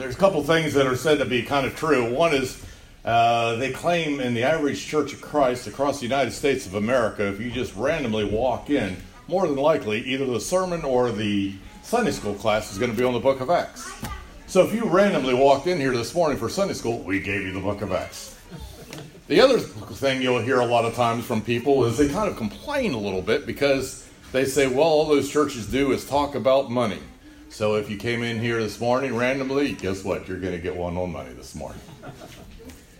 there's a couple things that are said to be kind of true. One is uh, they claim in the average Church of Christ across the United States of America, if you just randomly walk in, more than likely either the sermon or the Sunday school class is going to be on the book of Acts. So if you randomly walked in here this morning for Sunday school, we gave you the book of Acts. The other thing you'll hear a lot of times from people is they kind of complain a little bit because they say, well, all those churches do is talk about money. So if you came in here this morning randomly, guess what? You're going to get one on money this morning.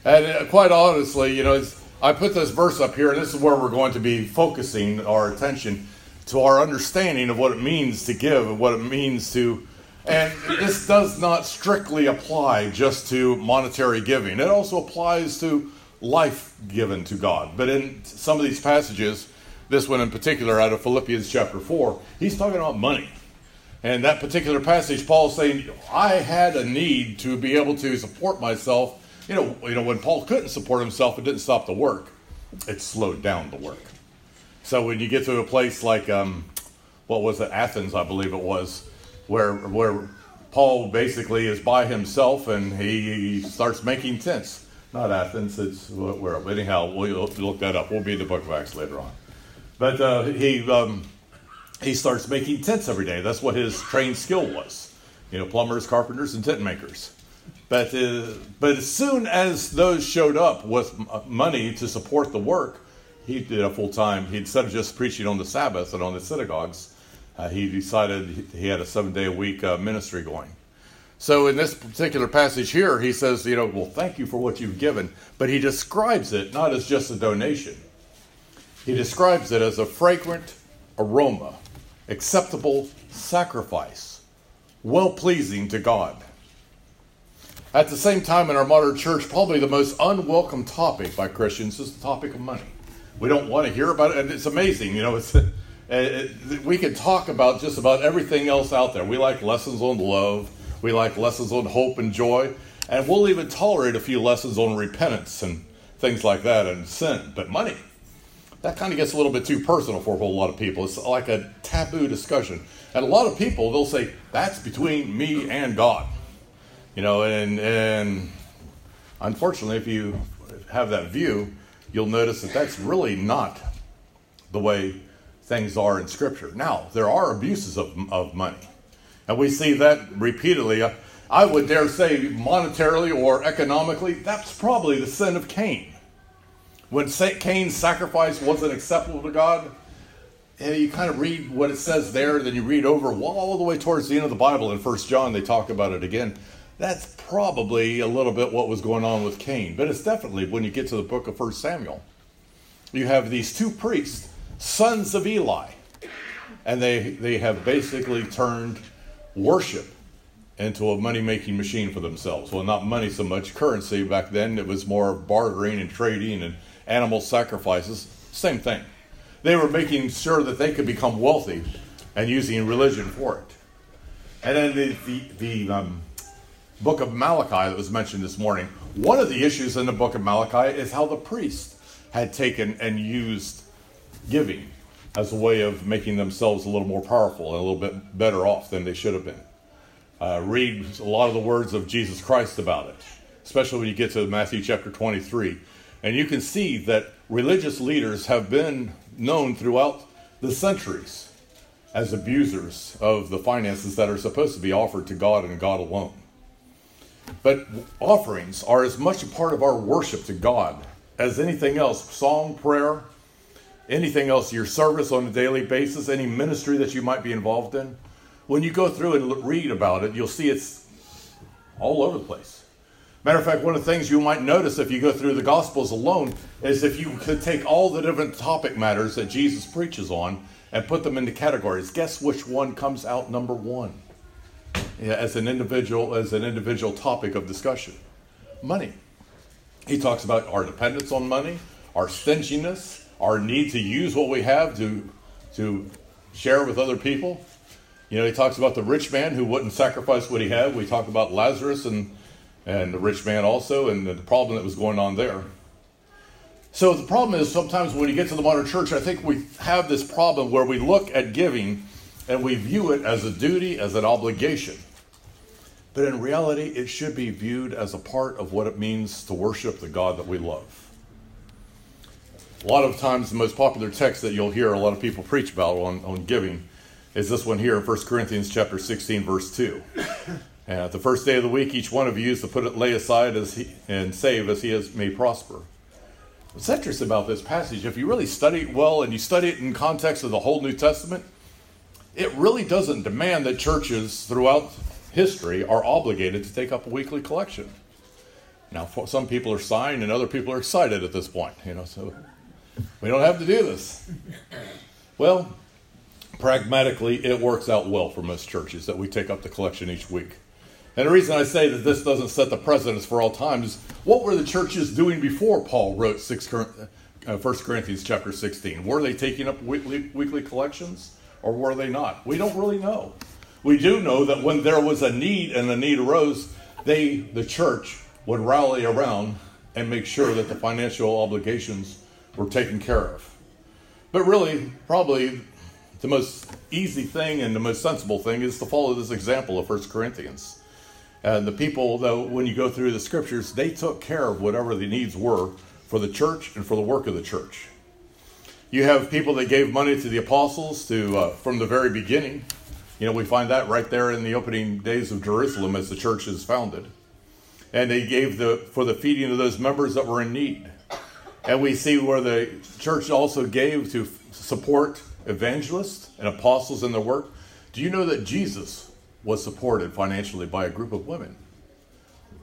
And uh, quite honestly, you know, I put this verse up here, and this is where we're going to be focusing our attention to our understanding of what it means to give and what it means to. And this does not strictly apply just to monetary giving, it also applies to life given to God. But in some of these passages, this one in particular out of Philippians chapter 4, he's talking about money. And that particular passage, Paul's saying, I had a need to be able to support myself. You know, you know, when Paul couldn't support himself, it didn't stop the work. It slowed down the work. So when you get to a place like, um, what was it, Athens, I believe it was, where, where Paul basically is by himself and he, he starts making tents not Athens. It's where. Anyhow, we'll look that up. We'll be in the Book of Acts later on. But uh, he um, he starts making tents every day. That's what his trained skill was. You know, plumbers, carpenters, and tent makers. But uh, but as soon as those showed up with money to support the work, he did a full time. He instead of just preaching on the Sabbath and on the synagogues, uh, he decided he had a seven day a week uh, ministry going. So in this particular passage here, he says, you know, well, thank you for what you've given, but he describes it not as just a donation. He describes it as a fragrant aroma, acceptable sacrifice, well pleasing to God. At the same time, in our modern church, probably the most unwelcome topic by Christians is the topic of money. We don't want to hear about it, and it's amazing. You know, it's, it, it, we can talk about just about everything else out there. We like lessons on love we like lessons on hope and joy. And we'll even tolerate a few lessons on repentance and things like that and sin. But money, that kind of gets a little bit too personal for a whole lot of people. It's like a taboo discussion. And a lot of people, they'll say, that's between me and God. You know, and, and unfortunately, if you have that view, you'll notice that that's really not the way things are in Scripture. Now, there are abuses of, of money. And we see that repeatedly. I would dare say, monetarily or economically, that's probably the sin of Cain. When Cain's sacrifice wasn't acceptable to God, and you kind of read what it says there, then you read over all the way towards the end of the Bible in First John, they talk about it again. That's probably a little bit what was going on with Cain. But it's definitely when you get to the book of First Samuel. You have these two priests, sons of Eli, and they, they have basically turned worship into a money making machine for themselves. Well, not money so much, currency. Back then, it was more bartering and trading and animal sacrifices. Same thing. They were making sure that they could become wealthy and using religion for it. And then the, the, the um, book of Malachi that was mentioned this morning, one of the issues in the book of Malachi is how the priest had taken and used giving as a way of making themselves a little more powerful and a little bit better off than they should have been. Uh, read a lot of the words of Jesus Christ about it, especially when you get to Matthew chapter 23. And you can see that religious leaders have been known throughout the centuries as abusers of the finances that are supposed to be offered to God and God alone. But offerings are as much a part of our worship to God as anything else song, prayer, anything else, your service on a daily basis, any ministry that you might be involved in, when you go through and read about it, you'll see it's all over the place. Matter of fact, one of the things you might notice if you go through the Gospels alone is if you could take all the different topic matters that Jesus preaches on and put them into categories, guess which one comes out number one yeah, as an individual as an individual topic of discussion? Money. He talks about our dependence on money, our stinginess, our need to use what we have to, to share with other people. You know, he talks about the rich man who wouldn't sacrifice what he had. We talk about Lazarus and, and the rich man also and the problem that was going on there. So the problem is sometimes when you get to the modern church, I think we have this problem where we look at giving and we view it as a duty, as an obligation. But in reality, it should be viewed as a part of what it means to worship the God that we love. A lot of times, the most popular text that you'll hear a lot of people preach about on, on giving is this one here in 1 Corinthians chapter 16, verse 2. And at the first day of the week, each one of you is to put it lay aside as he, and save as he may prosper. What's interesting about this passage, if you really study it well and you study it in context of the whole New Testament, it really doesn't demand that churches throughout history are obligated to take up a weekly collection. Now, some people are signed and other people are excited at this point, you know, so we don't have to do this. Well, pragmatically, it works out well for most churches that we take up the collection each week. And the reason I say that this doesn't set the precedence for all time is what were the churches doing before Paul wrote 6, uh, 1 Corinthians chapter 16? Were they taking up weekly, weekly collections or were they not? We don't really know. We do know that when there was a need and a need arose, they, the church, would rally around and make sure that the financial obligations were taken care of. But really, probably the most easy thing and the most sensible thing is to follow this example of 1 Corinthians. And the people, though, when you go through the scriptures, they took care of whatever the needs were for the church and for the work of the church. You have people that gave money to the apostles to uh, from the very beginning. You know, we find that right there in the opening days of Jerusalem as the church is founded. And they gave the for the feeding of those members that were in need. And we see where the church also gave to support evangelists and apostles in their work. Do you know that Jesus was supported financially by a group of women?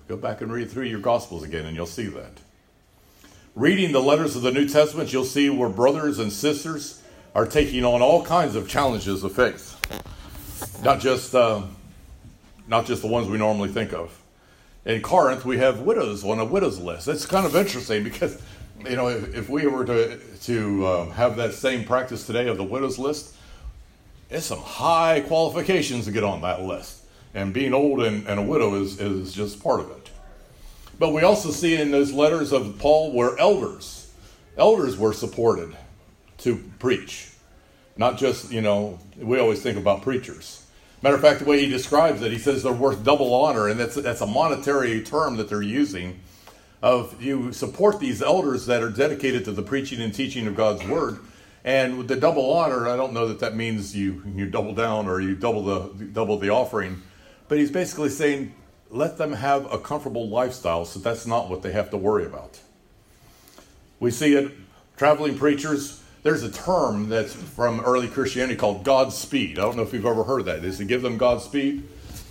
Go back and read through your Gospels again, and you'll see that. Reading the letters of the New Testament, you'll see where brothers and sisters are taking on all kinds of challenges of faith not just uh, not just the ones we normally think of. In Corinth, we have widows on a widows list. It's kind of interesting because you know if, if we were to to uh, have that same practice today of the widows list, it's some high qualifications to get on that list. And being old and, and a widow is, is just part of it. But we also see in those letters of Paul where elders, elders were supported to preach. Not just, you know, we always think about preachers. Matter of fact, the way he describes it, he says they're worth double honor, and that's, that's a monetary term that they're using. Of you support these elders that are dedicated to the preaching and teaching of God's word, and with the double honor, I don't know that that means you you double down or you double the double the offering, but he's basically saying let them have a comfortable lifestyle, so that's not what they have to worry about. We see it traveling preachers there's a term that's from early Christianity called Godspeed. I don't know if you've ever heard that. Is to give them Godspeed?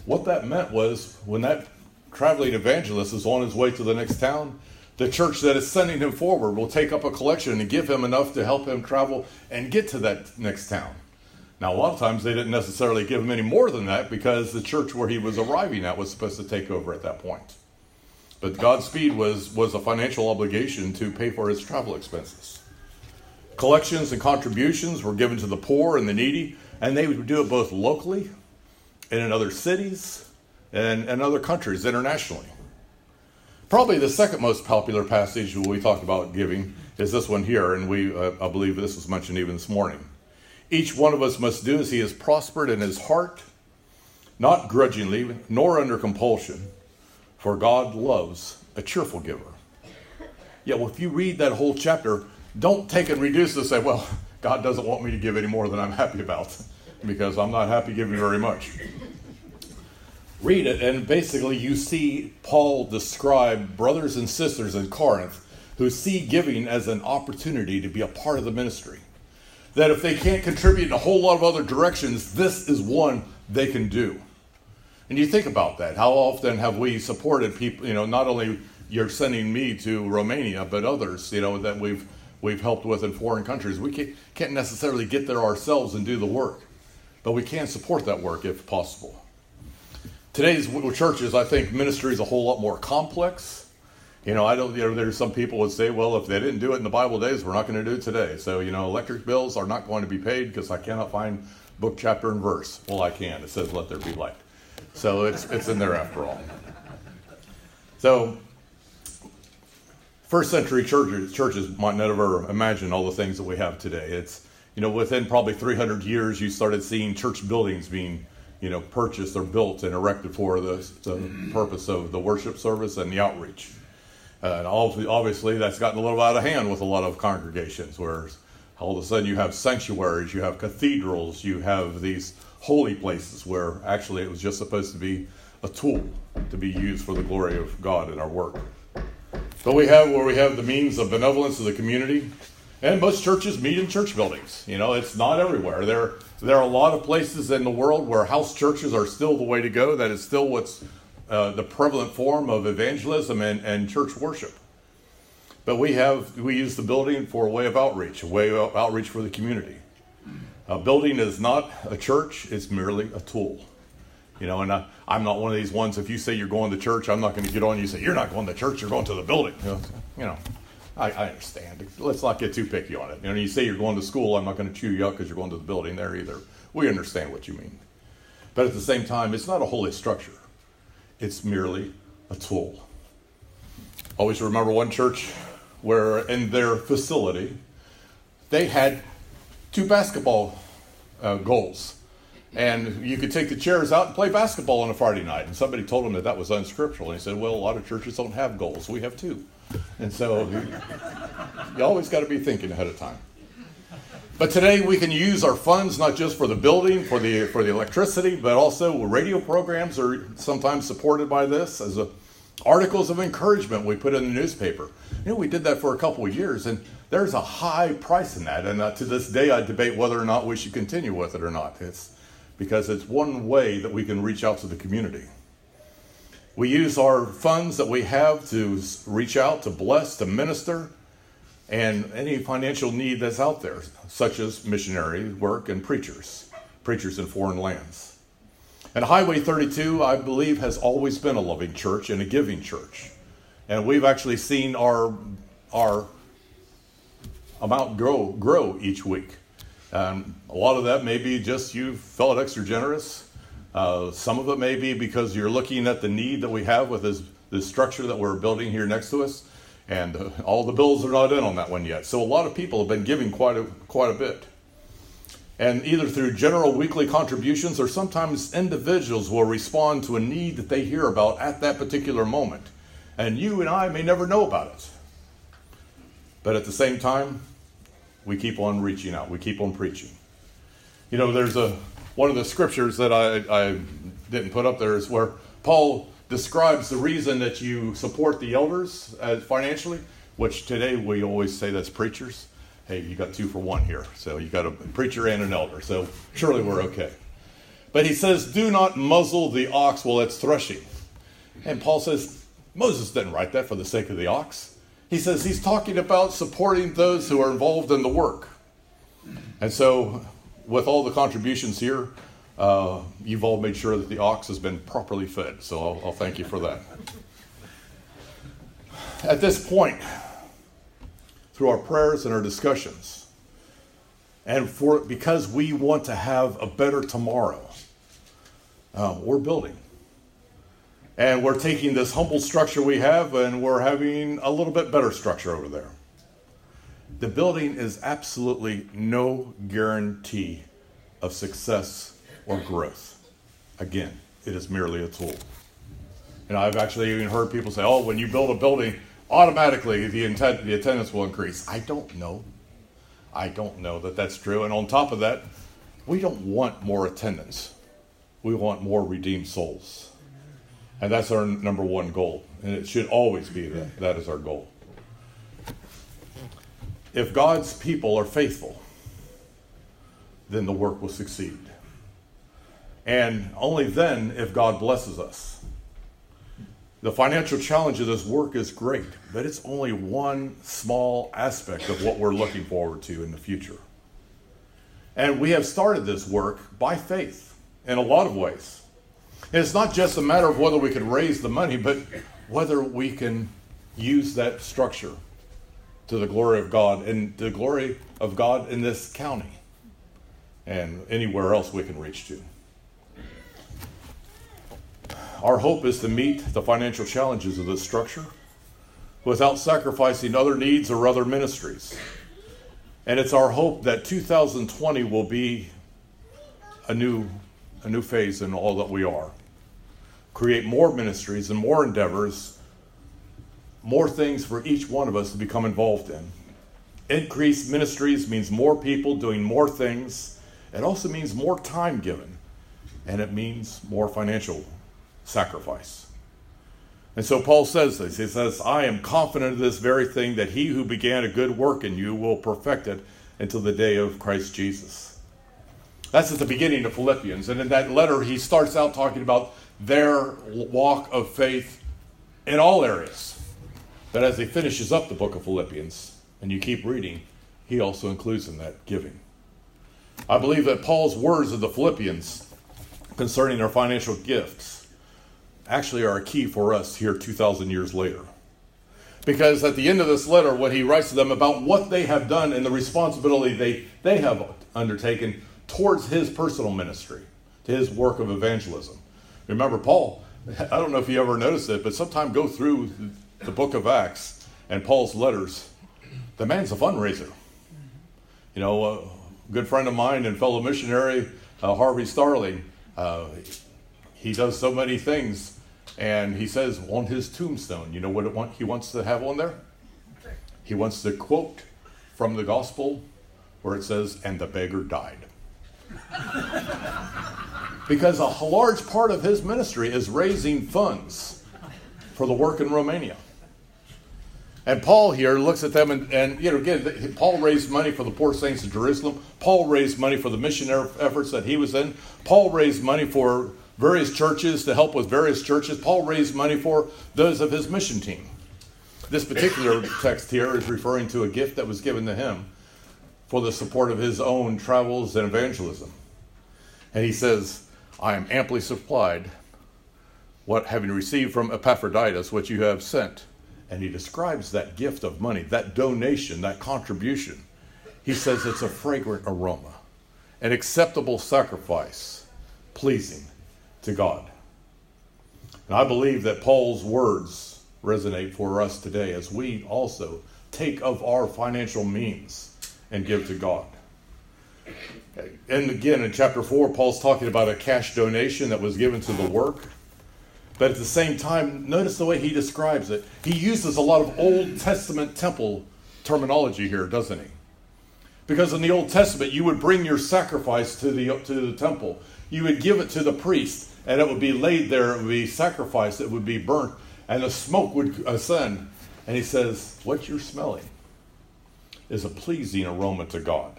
What that meant was when that traveling evangelist is on his way to the next town, the church that is sending him forward will take up a collection and give him enough to help him travel and get to that next town. Now, a lot of times they didn't necessarily give him any more than that because the church where he was arriving at was supposed to take over at that point. But Godspeed was, was a financial obligation to pay for his travel expenses. Collections and contributions were given to the poor and the needy, and they would do it both locally and in other cities and, and other countries internationally. Probably the second most popular passage we talk about giving is this one here, and we uh, I believe this was mentioned even this morning. Each one of us must do as he has prospered in his heart, not grudgingly, nor under compulsion, for God loves a cheerful giver. Yeah, well, if you read that whole chapter, don't take and reduce and say, well, God doesn't want me to give any more than I'm happy about because I'm not happy giving very much. Read it, and basically, you see Paul describe brothers and sisters in Corinth who see giving as an opportunity to be a part of the ministry. That if they can't contribute in a whole lot of other directions, this is one they can do. And you think about that. How often have we supported people, you know, not only you're sending me to Romania, but others, you know, that we've we've helped with in foreign countries. We can't necessarily get there ourselves and do the work, but we can support that work if possible. Today's churches, I think ministry is a whole lot more complex. You know, I don't. You know, there's some people would say, well, if they didn't do it in the Bible days, we're not going to do it today. So, you know, electric bills are not going to be paid because I cannot find book, chapter, and verse. Well, I can. It says, "Let there be light." So it's it's in there after all. So first century churches, churches might never imagine all the things that we have today. It's, you know, within probably 300 years, you started seeing church buildings being you know, purchased or built and erected for the, the purpose of the worship service and the outreach. Uh, and obviously, that's gotten a little out of hand with a lot of congregations, where all of a sudden you have sanctuaries, you have cathedrals, you have these holy places where actually it was just supposed to be a tool to be used for the glory of God in our work. But we have where we have the means of benevolence of the community, and most churches meet in church buildings. You know, it's not everywhere. There, there are a lot of places in the world where house churches are still the way to go. That is still what's uh, the prevalent form of evangelism and, and church worship. But we have we use the building for a way of outreach, a way of outreach for the community. A building is not a church; it's merely a tool. You know, and I, am not one of these ones. If you say you're going to church, I'm not going to get on you say you're not going to church. You're going to the building. You know I, I, understand. Let's not get too picky on it. You know, you say you're going to school, I'm not going to chew you up because you're going to the building there either. We understand what you mean, but at the same time, it's not a holy structure. It's merely a tool. Always remember one church where in their facility they had two basketball uh, goals. And you could take the chairs out and play basketball on a Friday night. And somebody told him that that was unscriptural. And he said, Well, a lot of churches don't have goals. We have two. And so you always got to be thinking ahead of time. But today we can use our funds not just for the building, for the for the electricity, but also radio programs are sometimes supported by this as a, articles of encouragement we put in the newspaper. You know, we did that for a couple of years, and there's a high price in that. And uh, to this day, I debate whether or not we should continue with it or not. It's because it's one way that we can reach out to the community. We use our funds that we have to reach out, to bless, to minister, and any financial need that's out there, such as missionary work and preachers, preachers in foreign lands. And Highway 32, I believe, has always been a loving church and a giving church. And we've actually seen our, our amount grow, grow each week. And a lot of that may be just you felt extra generous. Uh, some of it may be because you're looking at the need that we have with this, this structure that we're building here next to us and uh, all the bills are not in on that one yet. So a lot of people have been giving quite a quite a bit. And either through general weekly contributions or sometimes individuals will respond to a need that they hear about at that particular moment. And you and I may never know about it. But at the same time, we keep on reaching out. We keep on preaching. You know, there's a one of the scriptures that I, I didn't put up there is where Paul describes the reason that you support the elders uh, financially, which today we always say that's preachers. Hey, you got two for one here. So you got a preacher and an elder. So surely we're okay. But he says, Do not muzzle the ox while it's threshing. And Paul says, Moses didn't write that for the sake of the ox. He says he's talking about supporting those who are involved in the work. And so, with all the contributions here, uh, you've all made sure that the ox has been properly fed. So I'll, I'll thank you for that. At this point, through our prayers and our discussions, and for because we want to have a better tomorrow, uh, we're building. And we're taking this humble structure we have and we're having a little bit better structure over there. The building is absolutely no guarantee of success or growth. Again, it is merely a tool. And I've actually even heard people say, oh, when you build a building, automatically the, intent, the attendance will increase. I don't know. I don't know that that's true. And on top of that, we don't want more attendance. We want more redeemed souls. And that's our number one goal. And it should always be that. That is our goal. If God's people are faithful, then the work will succeed and only then if God blesses us. The financial challenge of this work is great, but it's only one small aspect of what we're looking forward to in the future. And we have started this work by faith in a lot of ways. And it's not just a matter of whether we can raise the money, but whether we can use that structure to the glory of God and the glory of God in this county and anywhere else we can reach to. Our hope is to meet the financial challenges of this structure without sacrificing other needs or other ministries. And it's our hope that 2020 will be a new a new phase in all that we are. Create more ministries and more endeavors, more things for each one of us to become involved in. Increased ministries means more people doing more things. It also means more time given, and it means more financial sacrifice. And so Paul says this. He says, I am confident of this very thing that he who began a good work in you will perfect it until the day of Christ Jesus. That's at the beginning of Philippians. And in that letter, he starts out talking about their walk of faith in all areas. But as he finishes up the book of Philippians, and you keep reading, he also includes in that giving. I believe that Paul's words of the Philippians concerning their financial gifts actually are a key for us here 2,000 years later. Because at the end of this letter, what he writes to them about what they have done and the responsibility they, they have undertaken towards his personal ministry, to his work of evangelism. Remember, Paul, I don't know if you ever noticed it, but sometime go through the book of Acts and Paul's letters. The man's a fundraiser. You know, a good friend of mine and fellow missionary, uh, Harvey Starling, uh, he does so many things and he says on his tombstone, you know what want, he wants to have on there? He wants to quote from the gospel where it says, and the beggar died. because a large part of his ministry is raising funds for the work in Romania. And Paul here looks at them, and, and, you know, again, Paul raised money for the poor saints in Jerusalem. Paul raised money for the missionary efforts that he was in. Paul raised money for various churches to help with various churches. Paul raised money for those of his mission team. This particular text here is referring to a gift that was given to him for the support of his own travels and evangelism. And he says, I am amply supplied, what having received from Epaphroditus, what you have sent. And he describes that gift of money, that donation, that contribution. He says it's a fragrant aroma, an acceptable sacrifice, pleasing to God. And I believe that Paul's words resonate for us today as we also take of our financial means and give to God. And again, in chapter 4, Paul's talking about a cash donation that was given to the work. But at the same time, notice the way he describes it. He uses a lot of Old Testament temple terminology here, doesn't he? Because in the Old Testament, you would bring your sacrifice to the, to the temple, you would give it to the priest, and it would be laid there, it would be sacrificed, it would be burnt, and the smoke would ascend. And he says, What you're smelling is a pleasing aroma to God.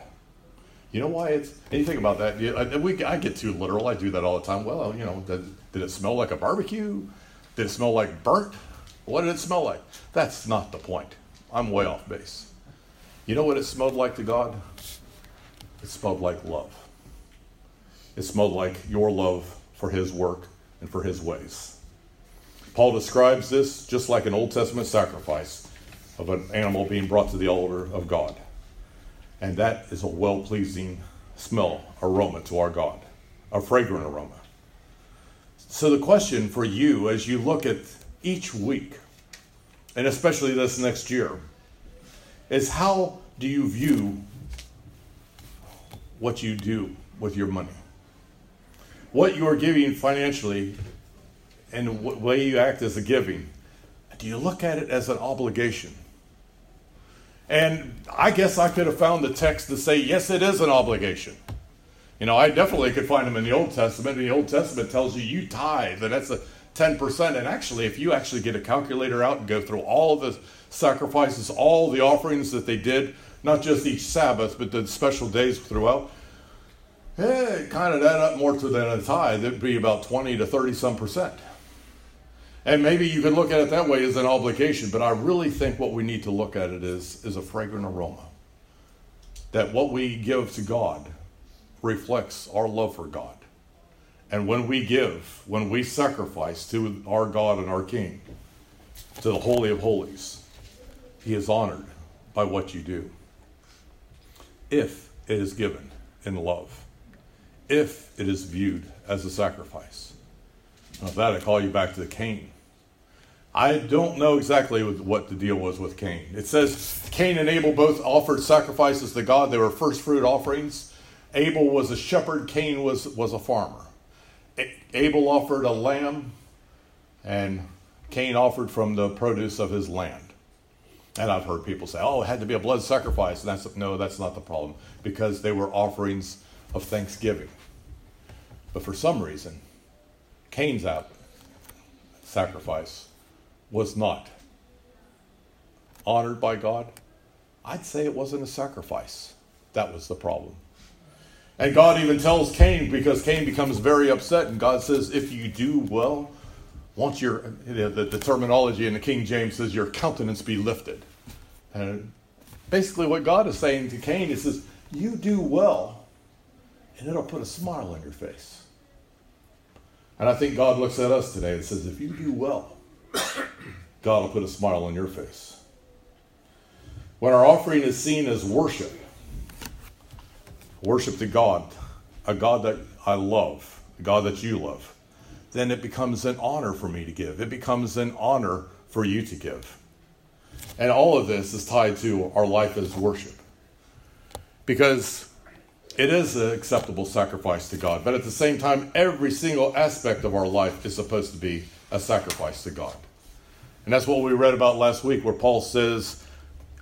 You know why it's, and you think about that, I, we, I get too literal, I do that all the time. Well, you know, did, did it smell like a barbecue? Did it smell like burnt? What did it smell like? That's not the point. I'm way off base. You know what it smelled like to God? It smelled like love. It smelled like your love for his work and for his ways. Paul describes this just like an Old Testament sacrifice of an animal being brought to the altar of God. And that is a well pleasing smell, aroma to our God, a fragrant aroma. So, the question for you as you look at each week, and especially this next year, is how do you view what you do with your money? what you are giving financially and the way you act as a giving, do you look at it as an obligation? And I guess I could have found the text to say, yes, it is an obligation. You know, I definitely could find them in the Old Testament. The Old Testament tells you you tithe, and that's a 10%. And actually, if you actually get a calculator out and go through all the sacrifices, all the offerings that they did, not just each Sabbath, but the special days throughout, it kind of add up more to than a tithe. It'd be about 20 to 30 some percent. And maybe you could look at it that way as an obligation, but I really think what we need to look at it is, is a fragrant aroma. That what we give to God reflects our love for God. And when we give, when we sacrifice to our God and our King, to the Holy of Holies, He is honored by what you do. If it is given in love if it is viewed as a sacrifice. Now, that I call you back to the Cain. I don't know exactly what the deal was with Cain. It says Cain and Abel both offered sacrifices to God. They were first fruit offerings. Abel was a shepherd, Cain was, was a farmer. Abel offered a lamb, and Cain offered from the produce of his land. And I've heard people say, "Oh, it had to be a blood sacrifice." And that's no, that's not the problem because they were offerings of thanksgiving. But for some reason, Cain's out sacrifice was not honored by God. I'd say it wasn't a sacrifice. That was the problem. And God even tells Cain because Cain becomes very upset, and God says, If you do well, once your the, the terminology in the King James says your countenance be lifted. And basically what God is saying to Cain is says, You do well, and it'll put a smile on your face. And I think God looks at us today and says, If you do well, God will put a smile on your face. When our offering is seen as worship, worship to God, a God that I love, a God that you love, then it becomes an honor for me to give. It becomes an honor for you to give. And all of this is tied to our life as worship. Because it is an acceptable sacrifice to God, but at the same time, every single aspect of our life is supposed to be a sacrifice to God. And that's what we read about last week, where Paul says,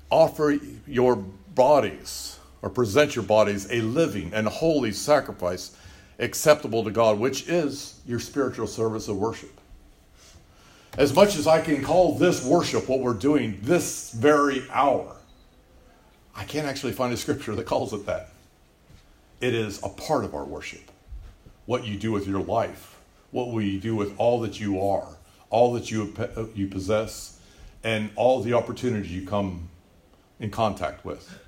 offer your bodies or present your bodies a living and holy sacrifice acceptable to God, which is your spiritual service of worship. As much as I can call this worship what we're doing this very hour, I can't actually find a scripture that calls it that. It is a part of our worship. What you do with your life, what will you do with all that you are, all that you, uh, you possess, and all the opportunities you come in contact with.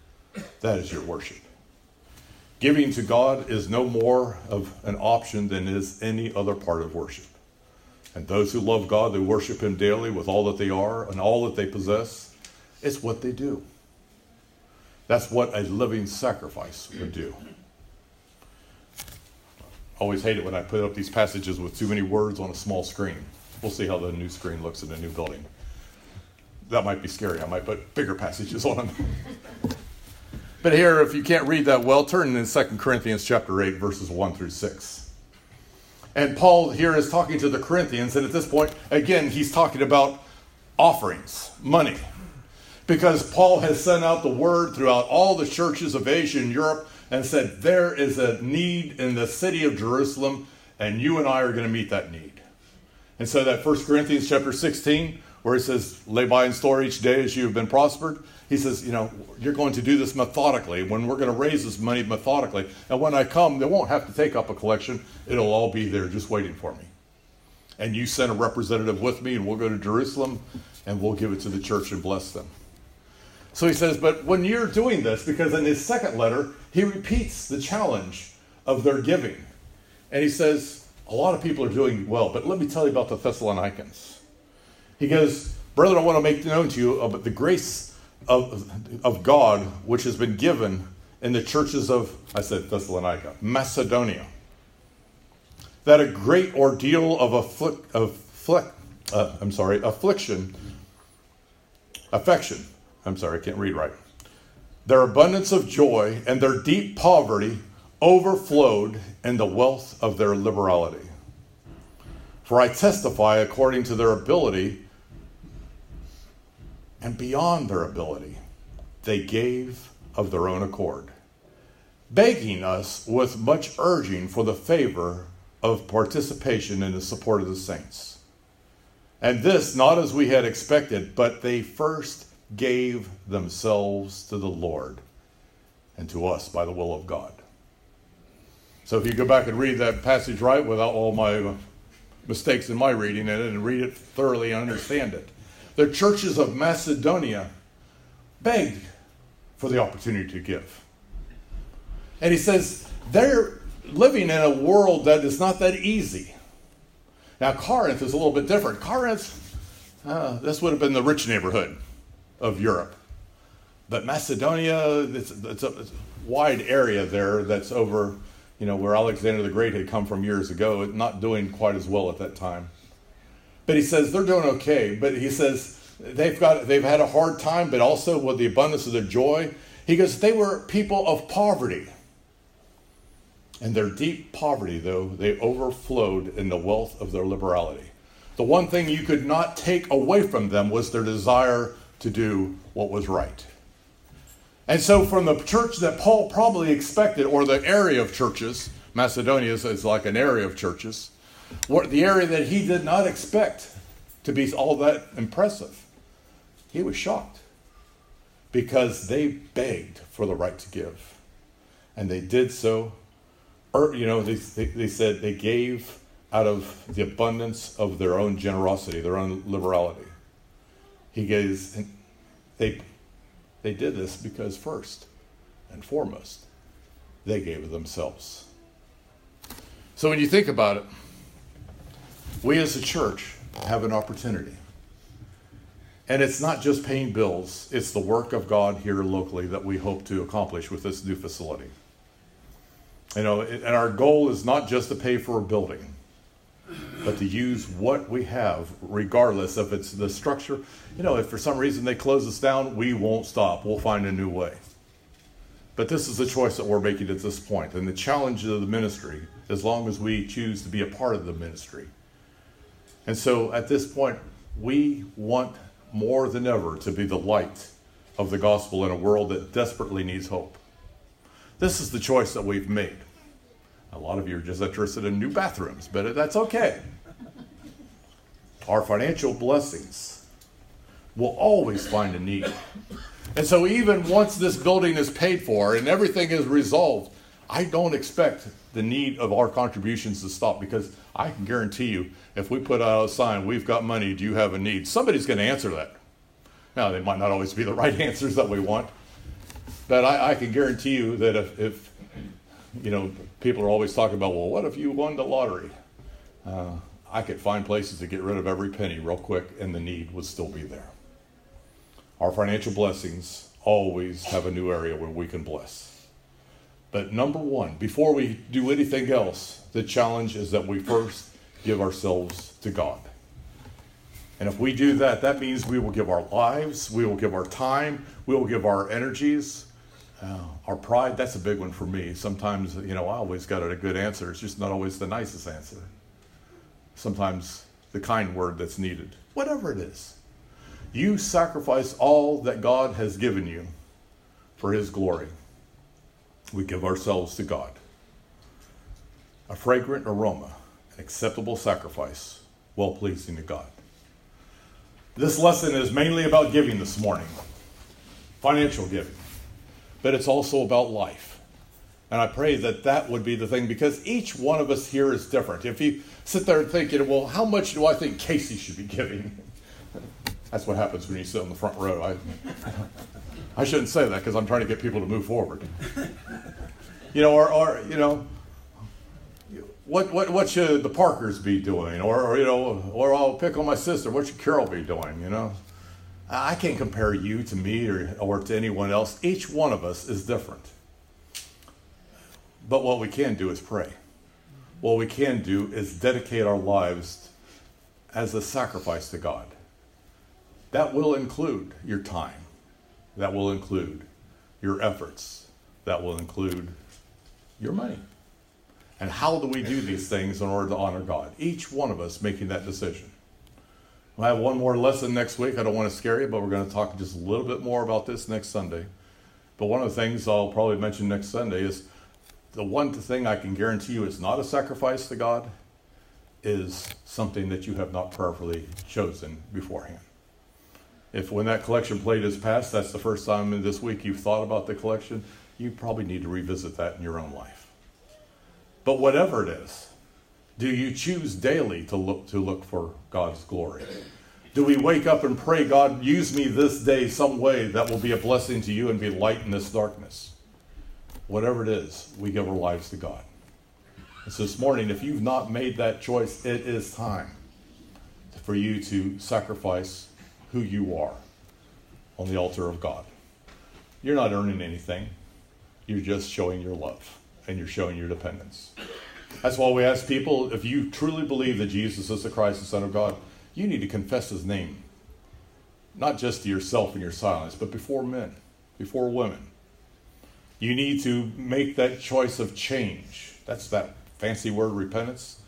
That is your worship. Giving to God is no more of an option than is any other part of worship. And those who love God, they worship Him daily with all that they are and all that they possess. It's what they do. That's what a living sacrifice would do. I always hate it when I put up these passages with too many words on a small screen. We'll see how the new screen looks in the new building. That might be scary. I might put bigger passages on them. But here, if you can't read that well, turn in 2 Corinthians chapter 8, verses 1 through 6. And Paul here is talking to the Corinthians, and at this point, again, he's talking about offerings, money. Because Paul has sent out the word throughout all the churches of Asia and Europe and said, There is a need in the city of Jerusalem, and you and I are going to meet that need. And so that 1 Corinthians chapter 16, where he says, Lay by and store each day as you have been prospered, he says, you know, you're going to do this methodically. When we're going to raise this money methodically, and when I come, they won't have to take up a collection. It'll all be there just waiting for me. And you send a representative with me, and we'll go to Jerusalem, and we'll give it to the church and bless them. So he says, but when you're doing this, because in his second letter, he repeats the challenge of their giving. And he says, a lot of people are doing well, but let me tell you about the Thessalonians. He goes, Brother, I want to make known to you about the grace of, of God which has been given in the churches of, I said Thessalonica, Macedonia. That a great ordeal of afflict, afflict uh, I'm sorry, affliction, affection, I'm sorry, I can't read right. Their abundance of joy and their deep poverty overflowed in the wealth of their liberality. For I testify according to their ability and beyond their ability, they gave of their own accord, begging us with much urging for the favor of participation in the support of the saints. And this not as we had expected, but they first gave themselves to the Lord and to us by the will of God. So if you go back and read that passage right without all my mistakes in my reading it and read it thoroughly and understand it, the churches of Macedonia begged for the opportunity to give. And he says they're living in a world that is not that easy. Now, Corinth is a little bit different. Corinth, uh, this would have been the rich neighborhood of Europe. But Macedonia, it's, it's, a, it's, a, wide area there that's over, you know, where Alexander the Great had come from years ago, not doing quite as well at that time. But he says they're doing okay. But he says they've got they've had a hard time, but also with the abundance of their joy. He goes, they were people of poverty. And their deep poverty, though, they overflowed in the wealth of their liberality. The one thing you could not take away from them was their desire to do what was right. And so, from the church that Paul probably expected, or the area of churches, Macedonia is like an area of churches, the area that he did not expect to be all that impressive, he was shocked because they begged for the right to give. And they did so, or, you know, they, they, said they gave out of the abundance of their own generosity, their own liberality. He gave, they they did this because, first and foremost, they gave of themselves. So when you think about it, we as a church have an opportunity. And it's not just paying bills, it's the work of God here locally that we hope to accomplish with this new facility. You know, and our goal is not just to pay for a building but to use what we have, regardless if it's the structure. You know, if for some reason they close us down, we won't stop. We'll find a new way. But this is the choice that we're making at this point, and the challenge of the ministry, as long as we choose to be a part of the ministry. And so at this point, we want more than ever to be the light of the gospel in a world that desperately needs hope. This is the choice that we've made. A lot of you are just interested in new bathrooms, but that's okay. Our financial blessings will always find a need. And so, even once this building is paid for and everything is resolved, I don't expect the need of our contributions to stop because I can guarantee you, if we put out a sign, we've got money, do you have a need? Somebody's going to answer that. Now, they might not always be the right answers that we want, but I, I can guarantee you that if, if you know, people are always talking about, well, what if you won the lottery? Uh, I could find places to get rid of every penny real quick, and the need would still be there. Our financial blessings always have a new area where we can bless. But number one, before we do anything else, the challenge is that we first give ourselves to God. And if we do that, that means we will give our lives, we will give our time, we will give our energies, uh, our pride, that's a big one for me. Sometimes, you know, I always got a good answer. It's just not always the nicest answer. Sometimes the kind word that's needed. Whatever it is. You sacrifice all that God has given you for His glory. We give ourselves to God. A fragrant aroma, an acceptable sacrifice, well pleasing to God. This lesson is mainly about giving this morning, financial giving but it's also about life. And I pray that that would be the thing because each one of us here is different. If you sit there thinking, well, how much do I think Casey should be giving? That's what happens when you sit on the front row. I, I shouldn't say that because I'm trying to get people to move forward. You know, or, or you know, what, what, what should the Parkers be doing? Or, or, you know, or I'll pick on my sister. What should Carol be doing? You know, I can't compare you to me or, or to anyone else. Each one of us is different. But what we can do is pray. What we can do is dedicate our lives as a sacrifice to God. That will include your time, that will include your efforts, that will include your money. And how do we do these things in order to honor God? Each one of us making that decision. We'll have one more lesson next week. I don't want to scare you, but we're going to talk just a little bit more about this next Sunday. But one of the things I'll probably mention next Sunday is the one thing I can guarantee you is not a sacrifice to God is something that you have not prayerfully chosen beforehand. If when that collection plate is passed, that's the first time in this week you've thought about the collection, you probably need to revisit that in your own life. But whatever it is, do you choose daily to look to look for God's glory? Do we wake up and pray, God, use me this day some way that will be a blessing to you and be light in this darkness? Whatever it is, we give our lives to God. And so this morning, if you've not made that choice, it is time for you to sacrifice who you are on the altar of God. You're not earning anything, you're just showing your love and you're showing your dependence. That's why we ask people if you truly believe that Jesus is the Christ, the Son of God, you need to confess his name. Not just to yourself in your silence, but before men, before women. You need to make that choice of change That's that fancy word repentance.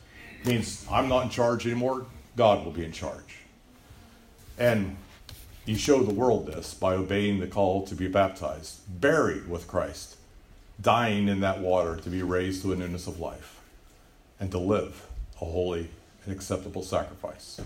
It means I'm not in charge anymore. God will be in charge. And you show the world this by obeying the call to be baptized, buried with Christ, dying in that water to be raised to a newness of life, and to live a holy and acceptable sacrifice.